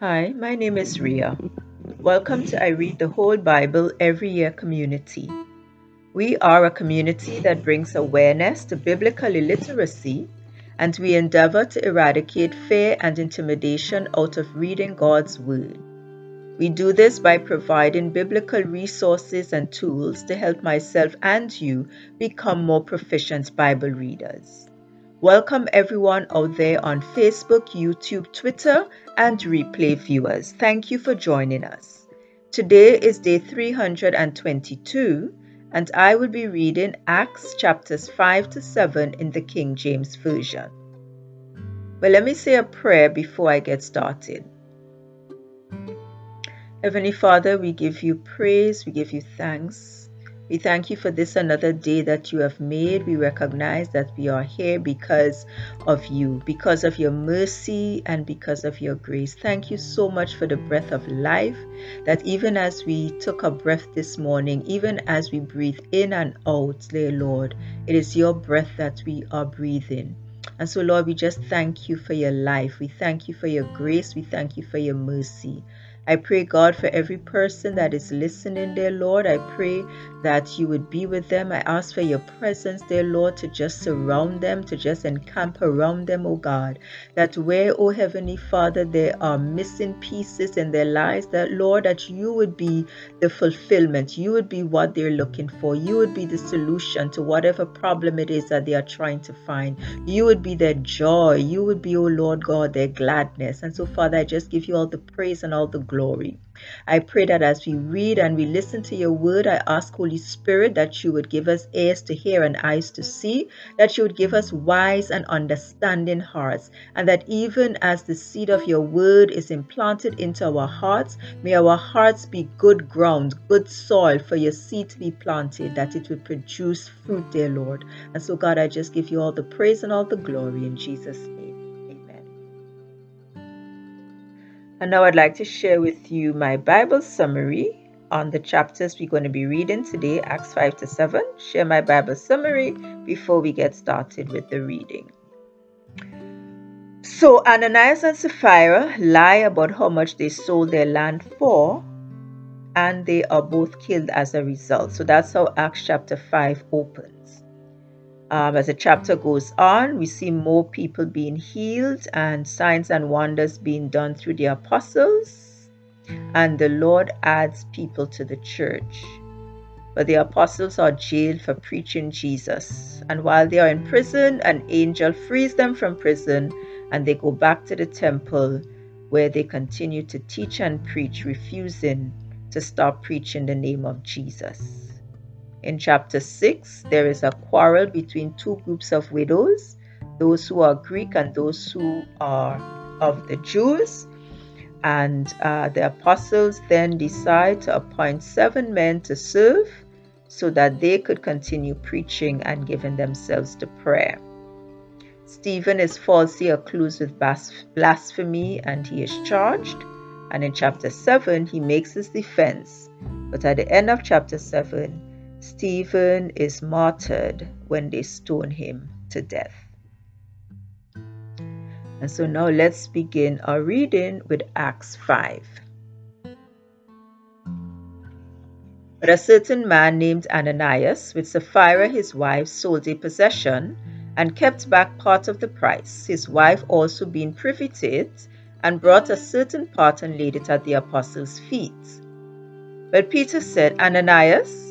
Hi, my name is Ria. Welcome to I Read the Whole Bible Every Year community. We are a community that brings awareness to biblical illiteracy and we endeavor to eradicate fear and intimidation out of reading God's Word. We do this by providing biblical resources and tools to help myself and you become more proficient Bible readers. Welcome everyone out there on Facebook, YouTube, Twitter, and replay viewers. Thank you for joining us. Today is day 322, and I will be reading Acts chapters 5 to 7 in the King James Version. But let me say a prayer before I get started. Heavenly Father, we give you praise, we give you thanks we thank you for this another day that you have made. We recognize that we are here because of you, because of your mercy, and because of your grace. Thank you so much for the breath of life, that even as we took a breath this morning, even as we breathe in and out, dear Lord, it is your breath that we are breathing. And so, Lord, we just thank you for your life. We thank you for your grace. We thank you for your mercy. I pray, God, for every person that is listening, dear Lord. I pray that you would be with them. I ask for your presence, dear Lord, to just surround them, to just encamp around them, oh God. That where, oh Heavenly Father, there are missing pieces in their lives, that Lord, that you would be the fulfillment. You would be what they're looking for. You would be the solution to whatever problem it is that they are trying to find. You would be their joy. You would be, oh Lord God, their gladness. And so, Father, I just give you all the praise and all the glory glory. I pray that as we read and we listen to your word, I ask, Holy Spirit, that you would give us ears to hear and eyes to see, that you would give us wise and understanding hearts, and that even as the seed of your word is implanted into our hearts, may our hearts be good ground, good soil for your seed to be planted, that it would produce fruit, dear Lord. And so, God, I just give you all the praise and all the glory in Jesus' name. And now I'd like to share with you my Bible summary on the chapters we're going to be reading today, Acts 5 to 7. Share my Bible summary before we get started with the reading. So Ananias and Sapphira lie about how much they sold their land for, and they are both killed as a result. So that's how Acts chapter 5 opens. Um, as the chapter goes on, we see more people being healed and signs and wonders being done through the apostles, and the Lord adds people to the church. But the apostles are jailed for preaching Jesus, and while they are in prison, an angel frees them from prison and they go back to the temple where they continue to teach and preach, refusing to stop preaching the name of Jesus. In chapter 6, there is a quarrel between two groups of widows, those who are Greek and those who are of the Jews. And uh, the apostles then decide to appoint seven men to serve so that they could continue preaching and giving themselves to prayer. Stephen is falsely accused with blasphemy and he is charged. And in chapter 7, he makes his defense. But at the end of chapter 7, Stephen is martyred when they stone him to death. And so now let's begin our reading with Acts 5. But a certain man named Ananias, with Sapphira his wife, sold a possession and kept back part of the price, his wife also being privy to it, and brought a certain part and laid it at the apostles' feet. But Peter said, Ananias,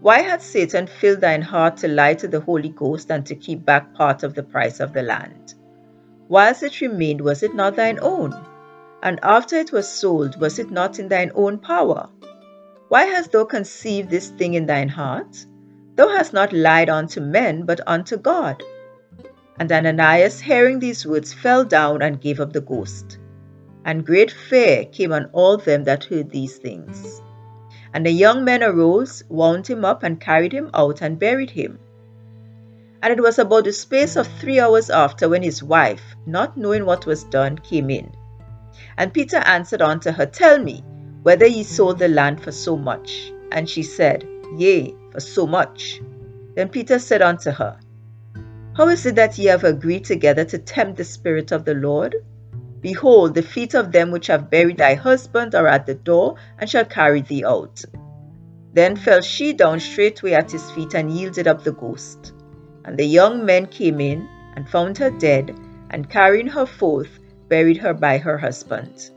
why had Satan filled thine heart to lie to the Holy Ghost and to keep back part of the price of the land? Whilst it remained, was it not thine own? And after it was sold, was it not in thine own power? Why hast thou conceived this thing in thine heart? Thou hast not lied unto men, but unto God. And Ananias, hearing these words, fell down and gave up the ghost. And great fear came on all them that heard these things. And the young men arose, wound him up, and carried him out and buried him. And it was about the space of three hours after when his wife, not knowing what was done, came in. And Peter answered unto her, Tell me, whether ye sold the land for so much. And she said, Yea, for so much. Then Peter said unto her, How is it that ye have agreed together to tempt the Spirit of the Lord? Behold, the feet of them which have buried thy husband are at the door, and shall carry thee out. Then fell she down straightway at his feet, and yielded up the ghost. And the young men came in, and found her dead, and carrying her forth, buried her by her husband.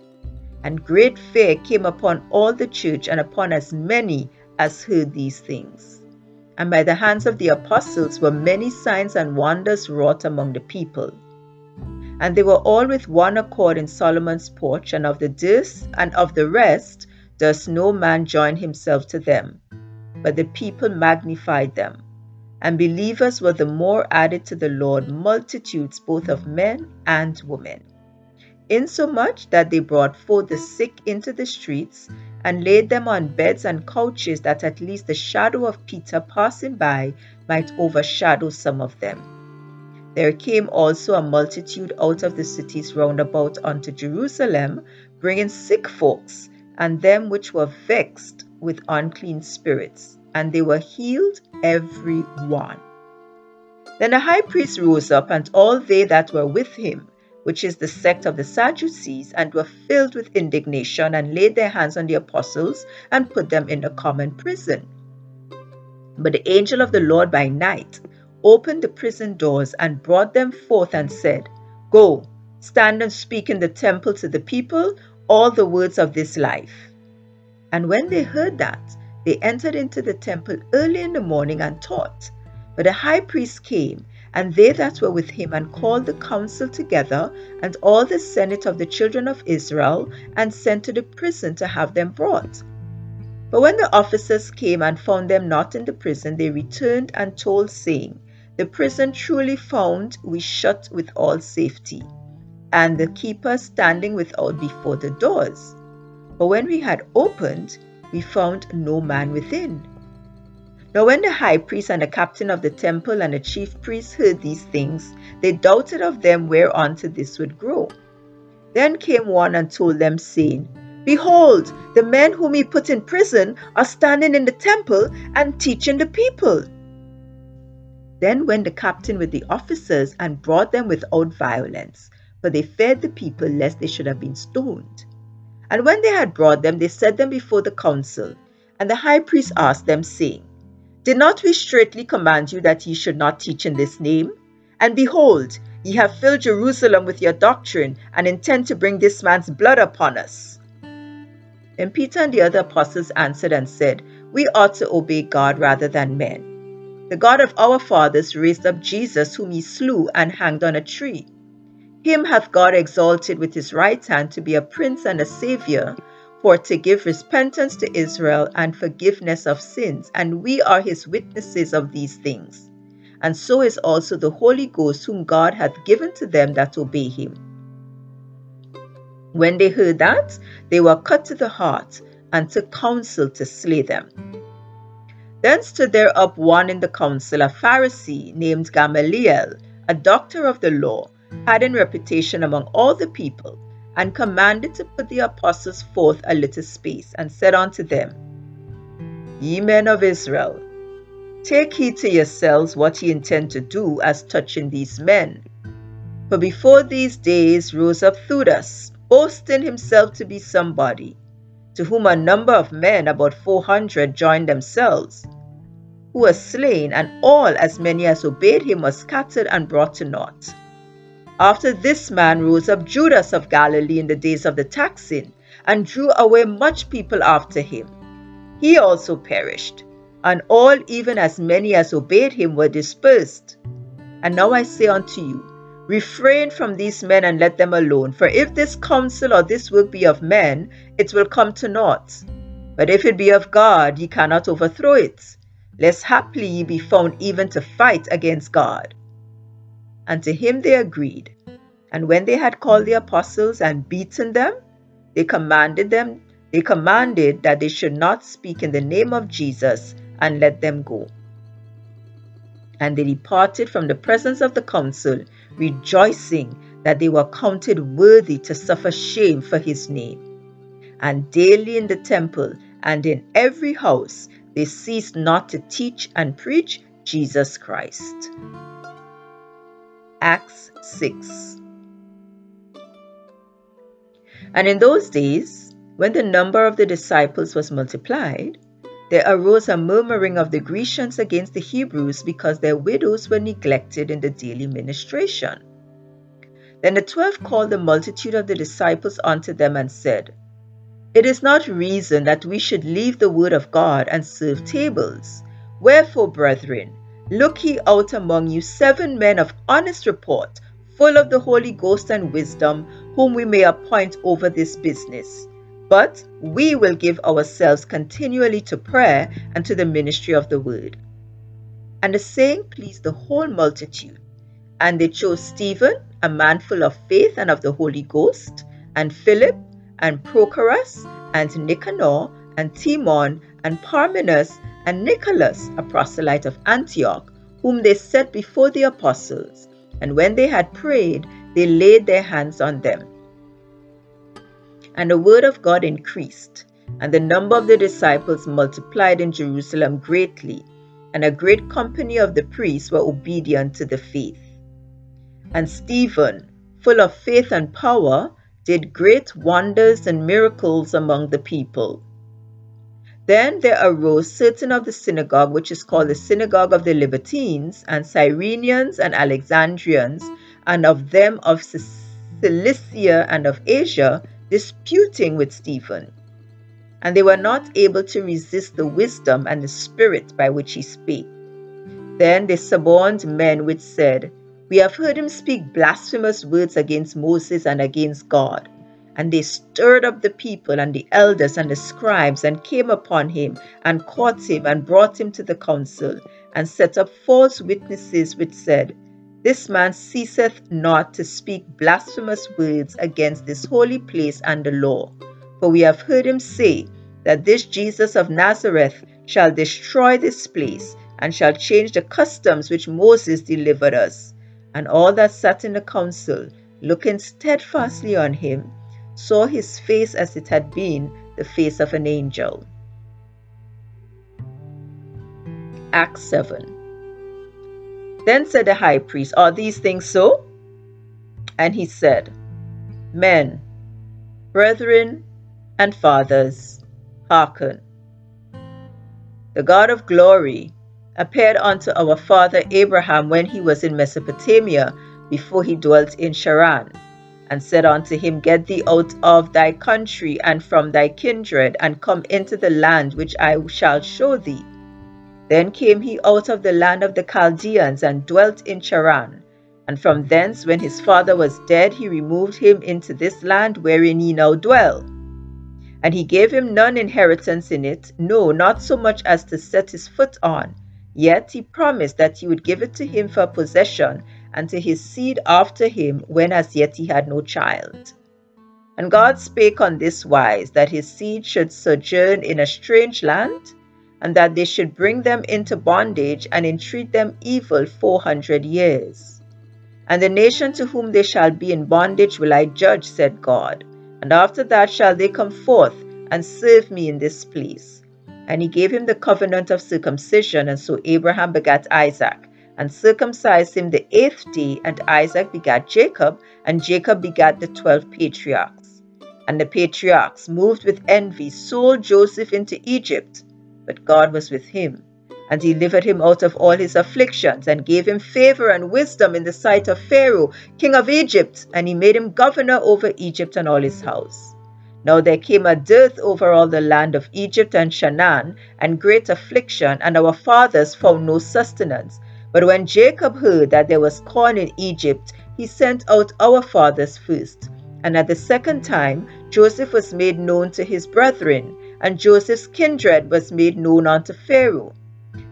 And great fear came upon all the church, and upon as many as heard these things. And by the hands of the apostles were many signs and wonders wrought among the people. And they were all with one accord in Solomon's porch, and of the this and of the rest does no man join himself to them. But the people magnified them. And believers were the more added to the Lord, multitudes both of men and women. Insomuch that they brought forth the sick into the streets, and laid them on beds and couches, that at least the shadow of Peter passing by might overshadow some of them. There came also a multitude out of the cities round about unto Jerusalem, bringing sick folks, and them which were vexed with unclean spirits, and they were healed every one. Then the high priest rose up, and all they that were with him, which is the sect of the Sadducees, and were filled with indignation, and laid their hands on the apostles, and put them in a common prison. But the angel of the Lord by night opened the prison doors and brought them forth and said, Go, stand and speak in the temple to the people all the words of this life. And when they heard that, they entered into the temple early in the morning and taught. But the high priest came, and they that were with him, and called the council together, and all the senate of the children of Israel, and sent to the prison to have them brought. But when the officers came and found them not in the prison, they returned and told, saying, the prison truly found we shut with all safety, and the keeper standing without before the doors. But when we had opened, we found no man within. Now, when the high priest and the captain of the temple and the chief priests heard these things, they doubted of them whereunto this would grow. Then came one and told them, saying, Behold, the men whom he put in prison are standing in the temple and teaching the people. Then went the captain with the officers and brought them without violence, for they feared the people lest they should have been stoned. And when they had brought them, they set them before the council. And the high priest asked them, saying, Did not we straitly command you that ye should not teach in this name? And behold, ye have filled Jerusalem with your doctrine, and intend to bring this man's blood upon us. Then Peter and the other apostles answered and said, We ought to obey God rather than men. The God of our fathers raised up Jesus, whom he slew and hanged on a tree. Him hath God exalted with his right hand to be a prince and a saviour, for to give repentance to Israel and forgiveness of sins, and we are his witnesses of these things. And so is also the Holy Ghost, whom God hath given to them that obey him. When they heard that, they were cut to the heart, and took counsel to slay them. Then stood there up one in the council, a Pharisee named Gamaliel, a doctor of the law, had in reputation among all the people, and commanded to put the apostles forth a little space, and said unto them, Ye men of Israel, take heed to yourselves what ye intend to do as touching these men. For before these days rose up Theudas, boasting himself to be somebody, to whom a number of men, about four hundred, joined themselves, who were slain, and all as many as obeyed him were scattered and brought to naught. After this man rose up Judas of Galilee in the days of the taxing, and drew away much people after him. He also perished, and all, even as many as obeyed him, were dispersed. And now I say unto you, Refrain from these men and let them alone. For if this counsel or this work be of men, it will come to naught. But if it be of God, ye cannot overthrow it, lest haply ye be found even to fight against God. And to him they agreed. And when they had called the apostles and beaten them, they commanded them, they commanded that they should not speak in the name of Jesus and let them go. And they departed from the presence of the council rejoicing that they were counted worthy to suffer shame for his name. And daily in the temple and in every house they ceased not to teach and preach Jesus Christ. Acts 6 And in those days, when the number of the disciples was multiplied, there arose a murmuring of the Grecians against the Hebrews because their widows were neglected in the daily ministration. Then the twelve called the multitude of the disciples unto them and said, It is not reason that we should leave the word of God and serve tables. Wherefore, brethren, look ye out among you seven men of honest report, full of the Holy Ghost and wisdom, whom we may appoint over this business. But we will give ourselves continually to prayer and to the ministry of the word. And the saying pleased the whole multitude. And they chose Stephen, a man full of faith and of the Holy Ghost, and Philip, and Prochorus, and Nicanor, and Timon, and Parmenas, and Nicholas, a proselyte of Antioch, whom they set before the apostles. And when they had prayed, they laid their hands on them. And the word of God increased, and the number of the disciples multiplied in Jerusalem greatly, and a great company of the priests were obedient to the faith. And Stephen, full of faith and power, did great wonders and miracles among the people. Then there arose certain of the synagogue, which is called the synagogue of the Libertines, and Cyrenians and Alexandrians, and of them of Cilicia and of Asia, disputing with Stephen. And they were not able to resist the wisdom and the spirit by which he spake. Then they suborned men which said, we have heard him speak blasphemous words against Moses and against God. And they stirred up the people and the elders and the scribes and came upon him and caught him and brought him to the council and set up false witnesses which said, This man ceaseth not to speak blasphemous words against this holy place and the law. For we have heard him say that this Jesus of Nazareth shall destroy this place and shall change the customs which Moses delivered us. And all that sat in the council, looking steadfastly on him, saw his face as it had been the face of an angel. Acts 7 Then said the high priest, Are these things so? And he said, Men, brethren, and fathers, hearken. The God of glory, appeared unto our father Abraham when he was in Mesopotamia, before he dwelt in Charan, and said unto him, Get thee out of thy country and from thy kindred, and come into the land which I shall show thee. Then came he out of the land of the Chaldeans and dwelt in Charan. And from thence, when his father was dead, he removed him into this land wherein ye now dwell. And he gave him none inheritance in it, no, not so much as to set his foot on Yet he promised that he would give it to him for possession and to his seed after him when as yet he had no child. And God spake on this wise that his seed should sojourn in a strange land, and that they should bring them into bondage and entreat them evil four hundred years. And the nation to whom they shall be in bondage will I judge, said God, and after that shall they come forth and serve me in this place. And he gave him the covenant of circumcision, and so Abraham begat Isaac, and circumcised him the eighth day, and Isaac begat Jacob, and Jacob begat the twelve patriarchs. And the patriarchs, moved with envy, sold Joseph into Egypt, but God was with him, and delivered him out of all his afflictions, and gave him favor and wisdom in the sight of Pharaoh, king of Egypt, and he made him governor over Egypt and all his house. Now there came a dearth over all the land of Egypt and Canaan, and great affliction, and our fathers found no sustenance. But when Jacob heard that there was corn in Egypt, he sent out our fathers first. And at the second time, Joseph was made known to his brethren, and Joseph's kindred was made known unto Pharaoh.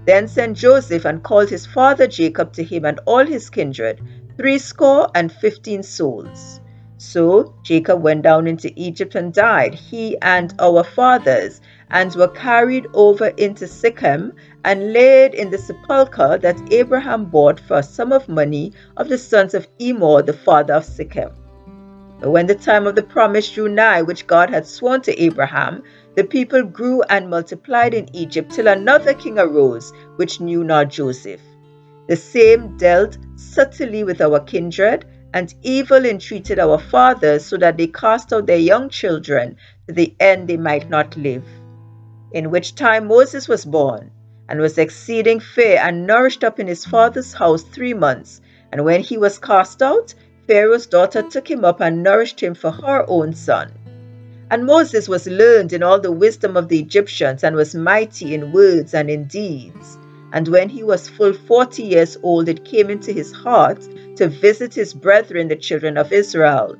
Then sent Joseph and called his father Jacob to him and all his kindred, threescore and fifteen souls. So Jacob went down into Egypt and died, he and our fathers, and were carried over into Shechem and laid in the sepulchre that Abraham bought for a sum of money of the sons of Emmor, the father of Shechem. But when the time of the promise drew nigh, which God had sworn to Abraham, the people grew and multiplied in Egypt till another king arose, which knew not Joseph. The same dealt subtly with our kindred and evil entreated our fathers, so that they cast out their young children to the end they might not live. In which time Moses was born, and was exceeding fair, and nourished up in his father's house three months. And when he was cast out, Pharaoh's daughter took him up and nourished him for her own son. And Moses was learned in all the wisdom of the Egyptians, and was mighty in words and in deeds. And when he was full forty years old, it came into his heart to visit his brethren, the children of Israel.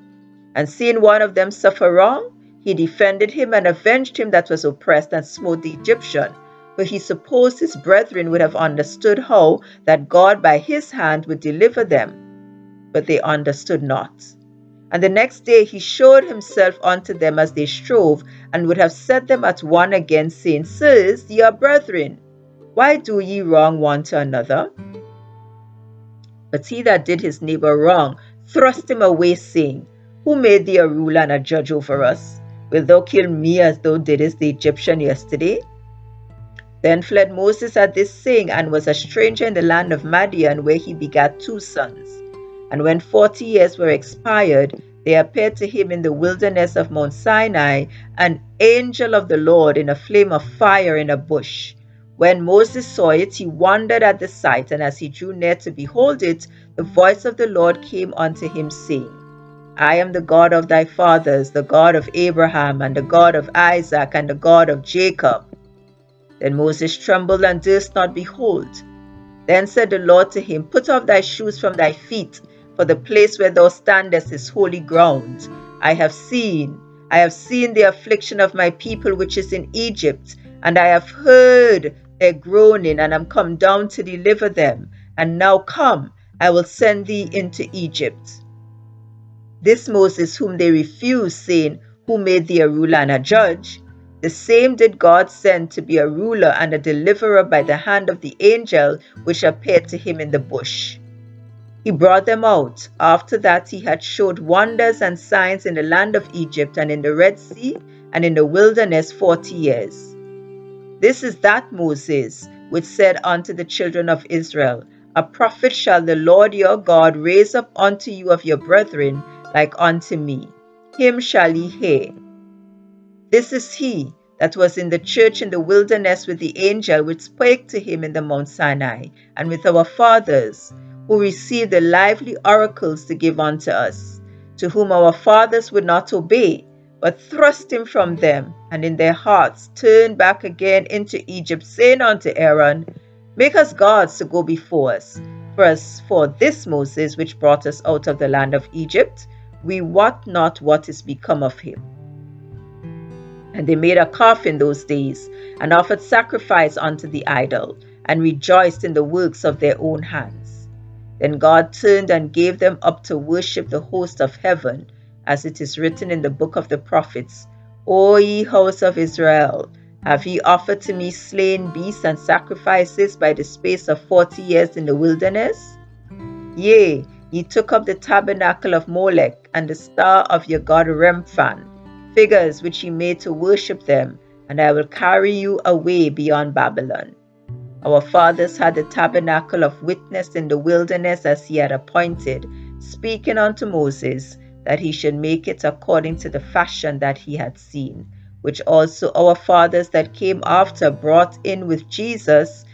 And seeing one of them suffer wrong, he defended him and avenged him that was oppressed and smote the Egyptian. For he supposed his brethren would have understood how that God by his hand would deliver them. But they understood not. And the next day he showed himself unto them as they strove, and would have set them at one again, saying, Sirs, ye are brethren. Why do ye wrong one to another? But he that did his neighbor wrong thrust him away, saying, Who made thee a ruler and a judge over us? Wilt thou kill me as thou didst the Egyptian yesterday? Then fled Moses at this saying, and was a stranger in the land of Madian, where he begat two sons. And when forty years were expired, there appeared to him in the wilderness of Mount Sinai an angel of the Lord in a flame of fire in a bush. When Moses saw it, he wondered at the sight, and as he drew near to behold it, the voice of the Lord came unto him, saying, I am the God of thy fathers, the God of Abraham, and the God of Isaac, and the God of Jacob. Then Moses trembled and durst not behold. Then said the Lord to him, Put off thy shoes from thy feet, for the place where thou standest is holy ground. I have seen, I have seen the affliction of my people which is in Egypt, and I have heard their groaning, and am come down to deliver them. And now come, I will send thee into Egypt. This Moses, whom they refused, saying, Who made thee a ruler and a judge? The same did God send to be a ruler and a deliverer by the hand of the angel which appeared to him in the bush. He brought them out. After that, he had showed wonders and signs in the land of Egypt and in the Red Sea and in the wilderness forty years. This is that Moses which said unto the children of Israel, A prophet shall the Lord your God raise up unto you of your brethren, like unto me. Him shall ye hear. This is he that was in the church in the wilderness with the angel which spake to him in the Mount Sinai, and with our fathers, who received the lively oracles to give unto us, to whom our fathers would not obey, but thrust him from them, and in their hearts turned back again into Egypt, saying unto Aaron, Make us gods to go before us. For as for this Moses which brought us out of the land of Egypt, we wot not what is become of him. And they made a calf in those days, and offered sacrifice unto the idol, and rejoiced in the works of their own hands. Then God turned and gave them up to worship the host of heaven, as it is written in the book of the prophets, O ye house of Israel, have ye offered to me slain beasts and sacrifices by the space of forty years in the wilderness? Yea, ye took up the tabernacle of Molech and the star of your god Remphan, figures which ye made to worship them, and I will carry you away beyond Babylon. Our fathers had the tabernacle of witness in the wilderness as he had appointed, speaking unto Moses, that he should make it according to the fashion that he had seen, which also our fathers that came after brought in with Jesus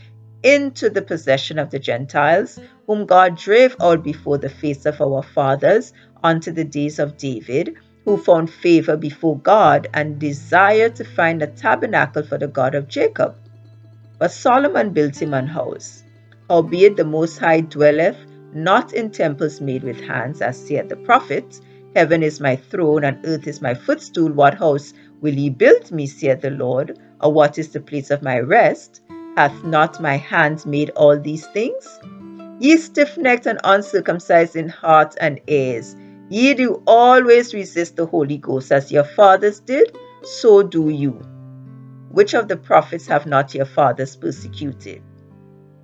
into the possession of the Gentiles, whom God drave out before the face of our fathers unto the days of David, who found favor before God and desired to find a tabernacle for the God of Jacob. But Solomon built him an house. Howbeit the Most High dwelleth not in temples made with hands, as saith the prophet, Heaven is my throne, and earth is my footstool. What house will ye build me, saith the Lord? Or what is the place of my rest? Hath not my hand made all these things? Ye stiff necked and uncircumcised in heart and ears, ye do always resist the Holy Ghost, as your fathers did, so do you. Which of the prophets have not your fathers persecuted?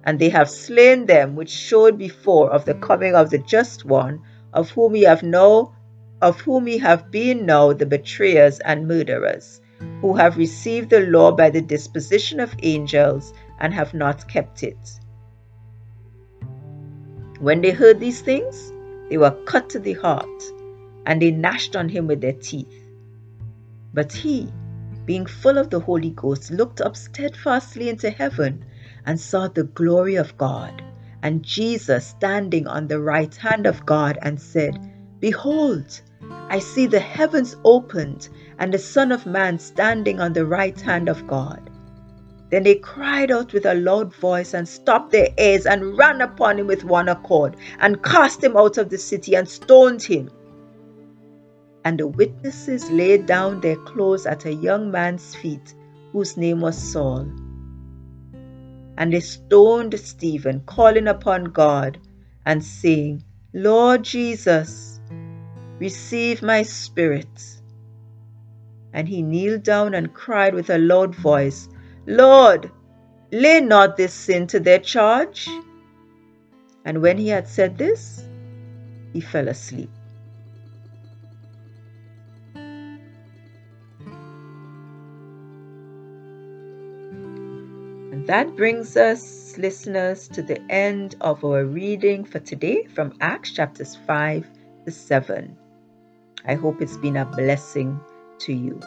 And they have slain them which showed before of the coming of the just one, of whom ye have no of whom ye have been now the betrayers and murderers, who have received the law by the disposition of angels and have not kept it. When they heard these things, They were cut to the heart, and they gnashed on him with their teeth. But he, being full of the Holy Ghost, looked up steadfastly into heaven and saw the glory of God, and Jesus standing on the right hand of God, and said, Behold, I see the heavens opened, and the Son of Man standing on the right hand of God. Then they cried out with a loud voice and stopped their ears and ran upon him with one accord and cast him out of the city and stoned him. And the witnesses laid down their clothes at a young man's feet whose name was Saul. And they stoned Stephen, calling upon God and saying, Lord Jesus, receive my spirit. And he kneeled down and cried with a loud voice, Lord, lay not this sin to their charge. And when he had said this, he fell asleep. That brings us, listeners, to the end of our reading for today from Acts chapters 5 to 7. I hope it's been a blessing to you.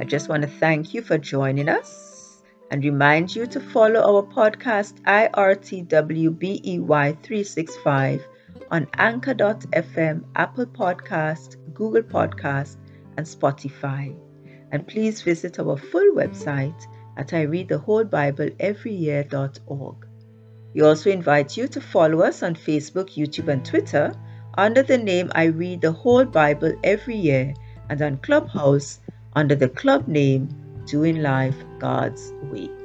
I just want to thank you for joining us and remind you to follow our podcast IRTWBEY365 on Anchor.fm, Apple Podcast, Google Podcast, and Spotify. And please visit our full website at I Read the Whole Bible Every Year.org. We also invite you to follow us on Facebook, YouTube, and Twitter under the name I Read the Whole Bible Every Year and on Clubhouse under the club name Doing Life God's Way.